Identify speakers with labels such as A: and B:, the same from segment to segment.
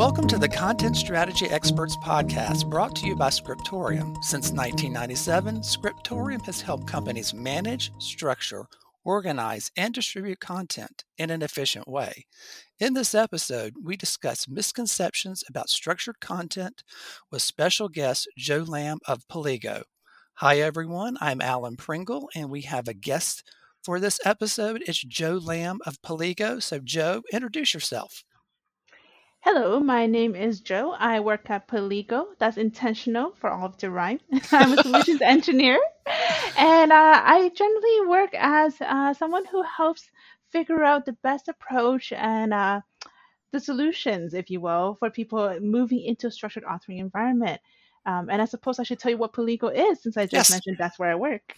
A: Welcome to the Content Strategy Experts podcast brought to you by Scriptorium. Since 1997, Scriptorium has helped companies manage, structure, organize, and distribute content in an efficient way. In this episode, we discuss misconceptions about structured content with special guest Jo Lam of Paligo. Hi, everyone. I'm Alan Pringle, and we have a guest for this episode. It's Jo Lam of Paligo. So, Jo, introduce yourself.
B: Hello, my name is Jo. I work at Paligo. That's intentional for all of the rhyme. I'm a solutions engineer, and uh, I generally work as uh, someone who helps figure out the best approach and uh, the solutions, if you will, for people moving into a structured authoring environment. Um, and I suppose I should tell you what Paligo is, since I just yes. mentioned that's where I work.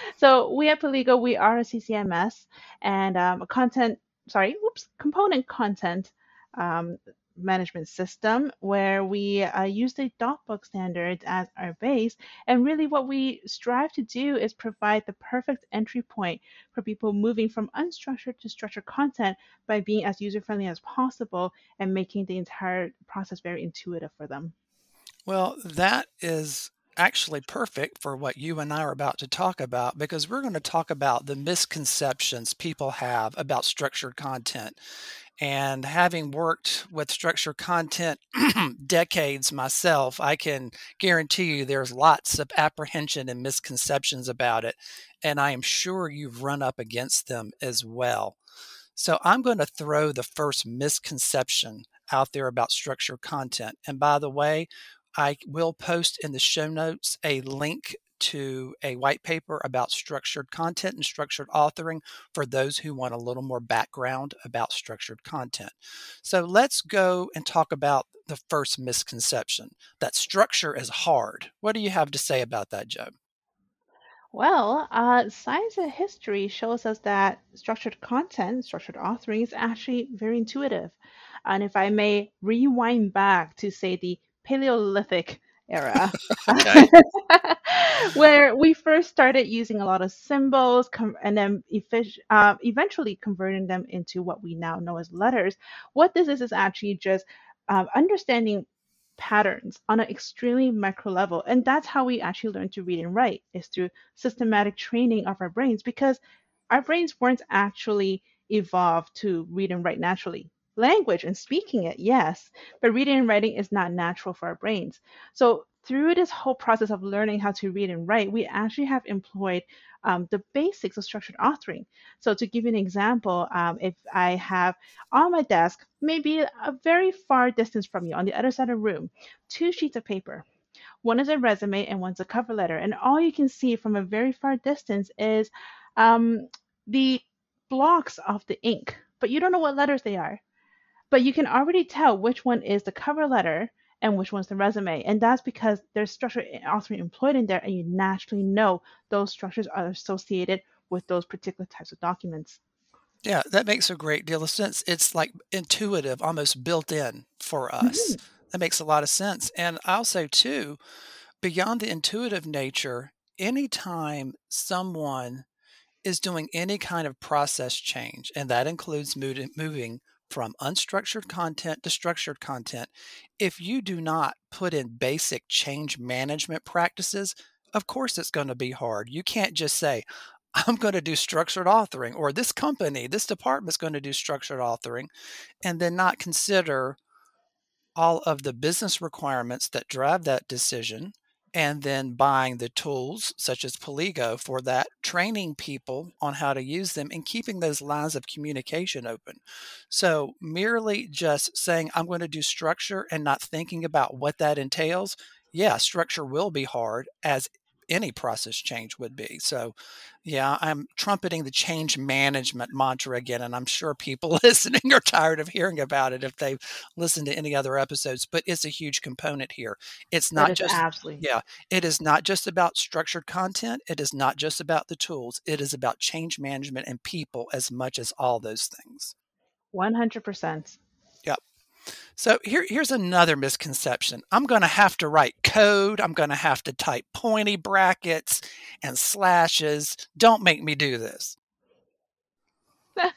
B: so we at Paligo, we are a CCMS and um, content, sorry, oops, component content um, management system where we uh, use the DocBook standards as our base. And really, what we strive to do is provide the perfect entry point for people moving from unstructured to structured content by being as user friendly as possible and making the entire process very intuitive for them.
A: Well, that is actually perfect for what you and I are about to talk about because we're going to talk about the misconceptions people have about structured content. And having worked with structured content decades myself, I can guarantee you there's lots of apprehension and misconceptions about it. And I am sure you've run up against them as well. So I'm going to throw the first misconception out there about structured content. And by the way, I will post in the show notes a link to a white paper about structured content and structured authoring for those who want a little more background about structured content. So let's go and talk about the first misconception that structure is hard. What do you have to say about that, Jo?
B: Well, uh, science and history shows us that structured content, structured authoring is actually very intuitive. And if I may rewind back to, say, the Paleolithic era, where we first started using a lot of symbols com- and then uh, eventually converting them into what we now know as letters. What this is is actually just um, understanding patterns on an extremely micro level. And that's how we actually learn to read and write is through systematic training of our brains because our brains weren't actually evolved to read and write naturally. Language and speaking it, yes, but reading and writing is not natural for our brains. So through this whole process of learning how to read and write, we actually have employed um, the basics of structured authoring. So, to give you an example, um, if I have on my desk, maybe a very far distance from you on the other side of the room, two sheets of paper. One is a resume and one's a cover letter. And all you can see from a very far distance is um, the blocks of the ink, but you don't know what letters they are. But you can already tell which one is the cover letter and which one's the resume. And that's because there's structure eh, also employed in there, and you naturally know those structures are associated with those particular types of documents.
A: Yeah, that makes a great deal of sense. It's like intuitive, almost built in for us. Mm-hmm. That makes a lot of sense. And I'll say, too, beyond the intuitive nature, anytime someone is doing any kind of process change, and that includes moving from unstructured content to structured content, if you do not put in basic change management practices, of course it's going to be hard. You can't just say, I'm going to do structured authoring, or this company, this department is going to do structured authoring, and then not consider all of the business requirements that drive that decision, and then buying the tools such as Paligo for that, training people on how to use them, and keeping those lines of communication open. So, merely just saying, I'm going to do structure and not thinking about what that entails, yeah, structure will be hard as any process change would be. So, yeah, I'm trumpeting the change management mantra again, and I'm sure people listening are tired of hearing about it if they've listened to any other episodes. But it's a huge component here. It's not just absolutely yeah. It is not just about structured content. It is not just about the tools. It is about change management and people as much as all those things.
B: One hundred percent.
A: So here, here's another misconception. I'm going to have to write code. I'm going to have to type pointy brackets and slashes. Don't make me do this.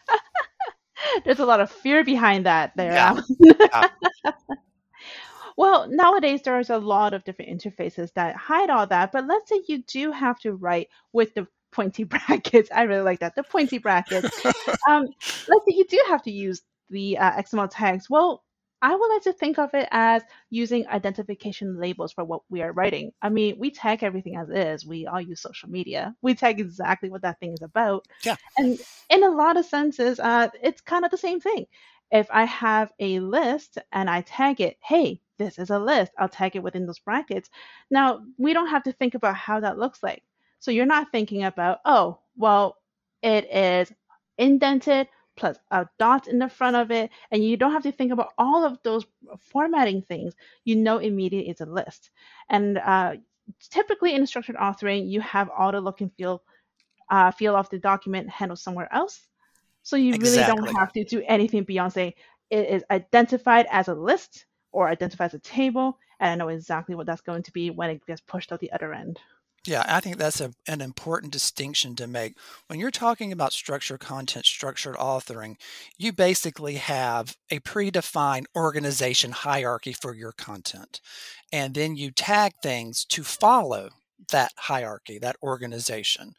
B: There's a lot of fear behind that there. Yeah. yeah. well, nowadays there's a lot of different interfaces that hide all that, but let's say you do have to write with the pointy brackets. I really like that. The pointy brackets. um, let's say you do have to use the uh, XML tags. Well, I would like to think of it as using identification labels for what we are writing. I mean, we tag everything as is. We all use social media. We tag exactly what that thing is about. Yeah. And in a lot of senses, uh, it's kind of the same thing. If I have a list and I tag it, hey, this is a list, I'll tag it within those brackets. Now, we don't have to think about how that looks like. So you're not thinking about, oh, well, it is indented plus a dot in the front of it. And you don't have to think about all of those formatting things. You know immediately it's a list. And uh, typically in structured authoring, you have all the look and feel uh, feel of the document handled somewhere else. So you exactly. really don't have to do anything beyond saying it is identified as a list or identified as a table. And I know exactly what that's going to be when it gets pushed out the other end.
A: Yeah, I think that's a, an important distinction to make. When you're talking about structured content, structured authoring, you basically have a predefined organization hierarchy for your content. And then you tag things to follow that hierarchy, that organization.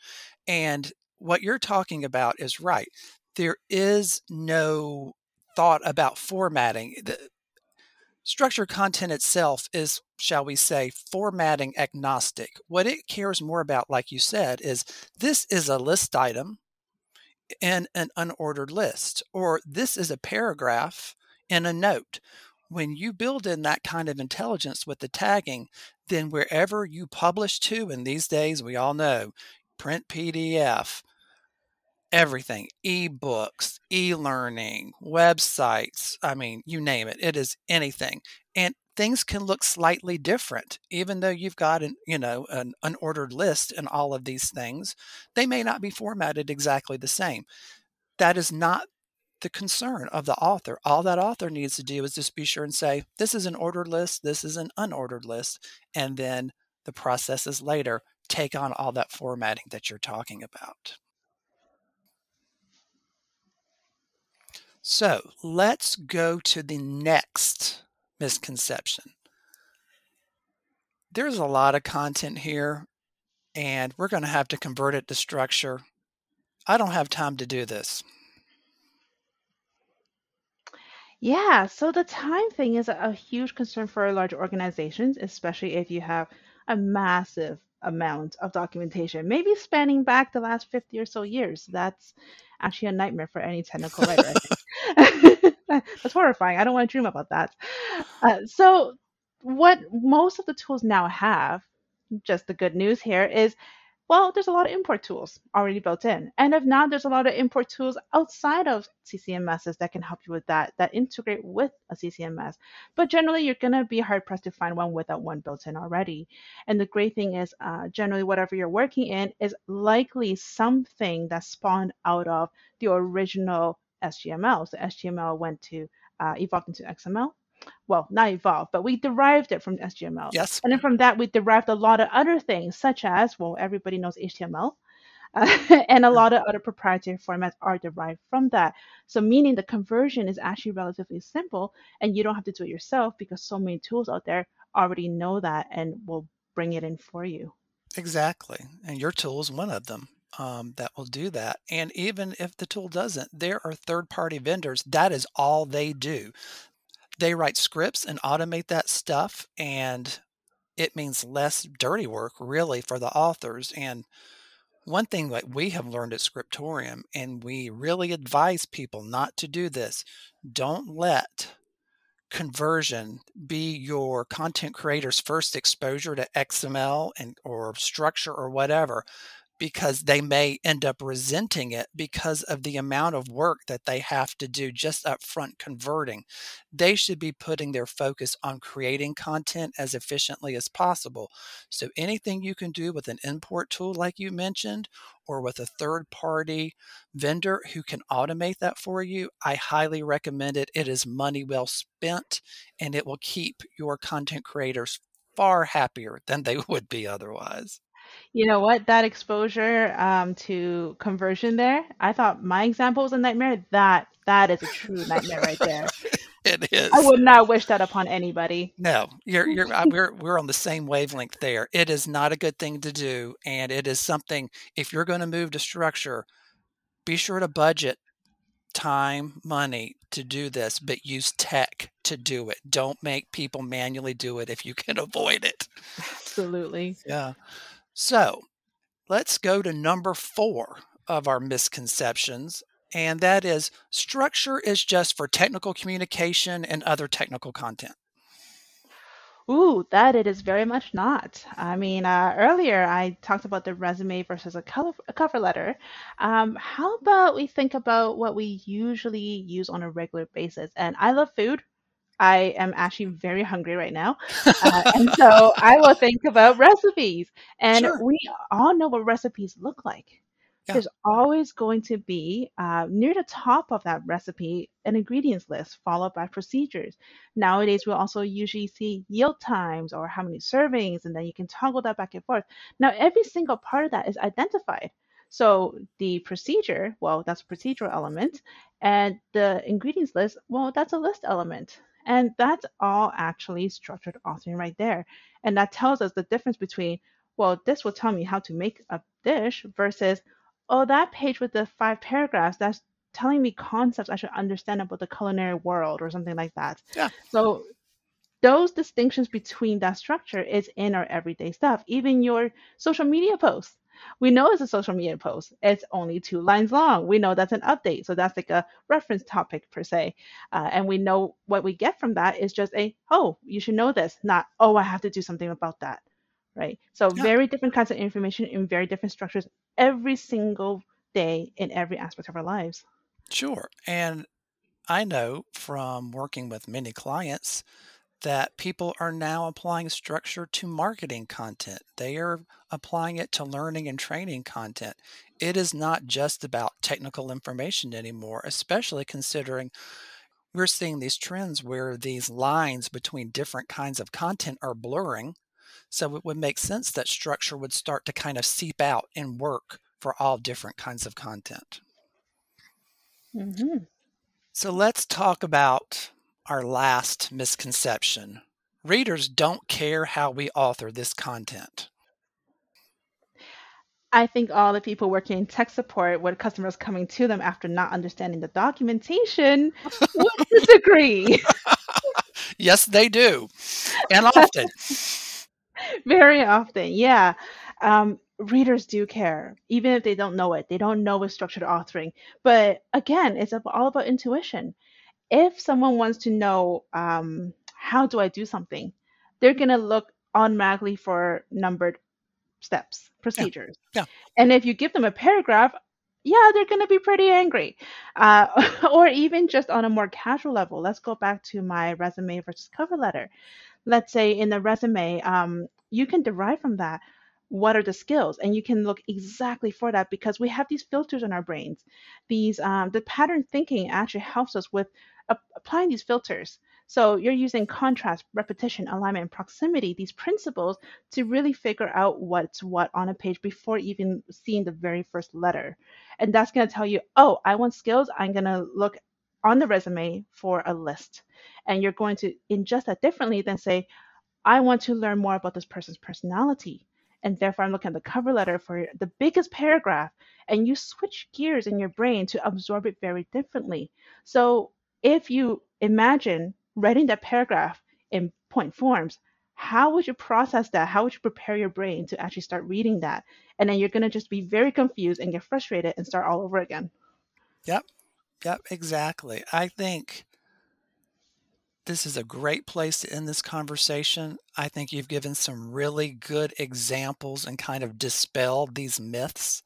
A: And what you're talking about is right. There is no thought about formatting. Structured content itself is, shall we say, formatting agnostic. What it cares more about, like you said, is this is a list item in an unordered list, or this is a paragraph in a note. When you build in that kind of intelligence with the tagging, then wherever you publish to, and these days we all know print PDF, everything ebooks, e learning, websites. I mean, you name it, it is anything. And things can look slightly different even though you've got an you know an unordered list and all of these things they may not be formatted exactly the same that is not the concern of the author all that author needs to do is just be sure and say this is an ordered list this is an unordered list and then the processes later take on all that formatting that you're talking about So let's go to the next misconception. There's a lot of content here, and we're going to have to convert it to structure. I don't have time to do this.
B: Yeah, so the time thing is a huge concern for large organizations, especially if you have a massive amount of documentation, maybe spanning back the last 50 or so years. That's actually a nightmare for any technical writer. That's horrifying. I don't want to dream about that. Uh, so, what most of the tools now have, just the good news here, is well, there's a lot of import tools already built in. And if not, there's a lot of import tools outside of CCMSs that can help you with that, that integrate with a CCMS. But generally, you're going to be hard pressed to find one without one built in already. And the great thing is, uh, generally, whatever you're working in is likely something that spawned out of the original SGML. So SGML went to uh, evolved into XML. Well, not evolved, but we derived it from SGML. Yes. And then from that, we derived a lot of other things, such as well, everybody knows HTML. Uh, and a lot of other proprietary formats are derived from that. So, meaning the conversion is actually relatively simple, and you don't have to do it yourself because so many tools out there already know that and will bring it in for you.
A: Exactly. And your tool is one of them um, that will do that. And even if the tool doesn't, there are third party vendors. That is all they do. They write scripts and automate that stuff. And it means less dirty work, really, for the authors. And one thing that we have learned at Scriptorium, and we really advise people not to do this don't let conversion be your content creator's first exposure to xml and or structure or whatever because they may end up resenting it because of the amount of work that they have to do just up front converting. They should be putting their focus on creating content as efficiently as possible. So anything you can do with an import tool like you mentioned or with a third party vendor who can automate that for you, I highly recommend it. It is money well spent and it will keep your content creators far happier than they would be otherwise.
B: You know what? That exposure um, to conversion there. I thought my example was a nightmare. That that is a true nightmare right there. it is. I would not wish that upon anybody.
A: No, you're you're I, we're we're on the same wavelength there. It is not a good thing to do, and it is something. If you're going to move to structure, be sure to budget time, money to do this, but use tech to do it. Don't make people manually do it if you can avoid it.
B: Absolutely.
A: Yeah. So let's go to number four of our misconceptions, and that is structure is just for technical communication and other technical content.
B: Ooh, that it is very much not. I mean, uh, earlier I talked about the resume versus a, a cover letter. Um, how about we think about what we usually use on a regular basis? And I love food, I am actually very hungry right now. Uh, and so I will think about recipes. And sure. we all know what recipes look like. Yeah. There's always going to be uh, near the top of that recipe an ingredients list followed by procedures. Nowadays, we also usually see yield times or how many servings, and then you can toggle that back and forth. Now, every single part of that is identified. So the procedure, well, that's a procedural element. And the ingredients list, well, that's a list element. And that's all actually structured authoring right there. And that tells us the difference between, well, this will tell me how to make a dish versus, oh, that page with the five paragraphs, that's telling me concepts I should understand about the culinary world or something like that. Yeah. So those distinctions between that structure is in our everyday stuff, even your social media posts. We know it's a social media post. It's only two lines long. We know that's an update. So that's like a reference topic per se. Uh, and we know what we get from that is just a, oh, you should know this, not, oh, I have to do something about that. Right. So yeah. very different kinds of information in very different structures every single day in every aspect of our lives.
A: Sure. And I know from working with many clients that people are now applying structure to marketing content. They are applying it to learning and training content. It is not just about technical information anymore, especially considering we're seeing these trends where these lines between different kinds of content are blurring. So it would make sense that structure would start to kind of seep out and work for all different kinds of content. Mm-hmm. So let's talk about our last misconception readers don't care how we author this content.
B: I think all the people working in tech support, with customers coming to them after not understanding the documentation, would disagree.
A: yes, they do. And often.
B: Very often, yeah. Um, readers do care, even if they don't know it. They don't know with structured authoring. But again, it's all about intuition if someone wants to know um, how do I do something, they're going to look automatically for numbered steps, procedures. Yeah. yeah. And if you give them a paragraph, yeah, they're going to be pretty angry. Uh, or even just on a more casual level, let's go back to my resume versus cover letter. Let's say in the resume, um, you can derive from that what are the skills and you can look exactly for that because we have these filters in our brains these um, the pattern thinking actually helps us with applying these filters. So you're using contrast, repetition, alignment, and proximity, these principles to really figure out what's what on a page before even seeing the very first letter. And that's going to tell you, oh, I want skills. I'm going to look on the resume for a list. And you're going to ingest that differently than say, I want to learn more about this person's personality. And therefore, I'm looking at the cover letter for the biggest paragraph. And you switch gears in your brain to absorb it very differently. So if you imagine writing that paragraph in point forms, how would you process that? How would you prepare your brain to actually start reading that? And then you're going to just be very confused and get frustrated and start all over again.
A: Yep. Yep. Exactly. I think this is a great place to end this conversation. I think you've given some really good examples and kind of dispelled these myths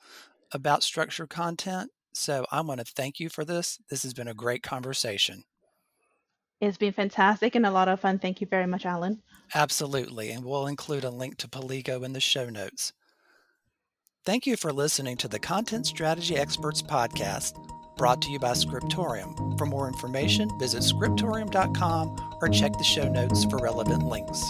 A: about structured content. So I want to thank you for this. This has been a great conversation.
B: It's been fantastic and a lot of fun. Thank you very much, Alan.
A: Absolutely. And we'll include a link to Paligo in the show notes. Thank you for listening to the Content Strategy Experts podcast, brought to you by Scriptorium. For more information, visit scriptorium.com or check the show notes for relevant links.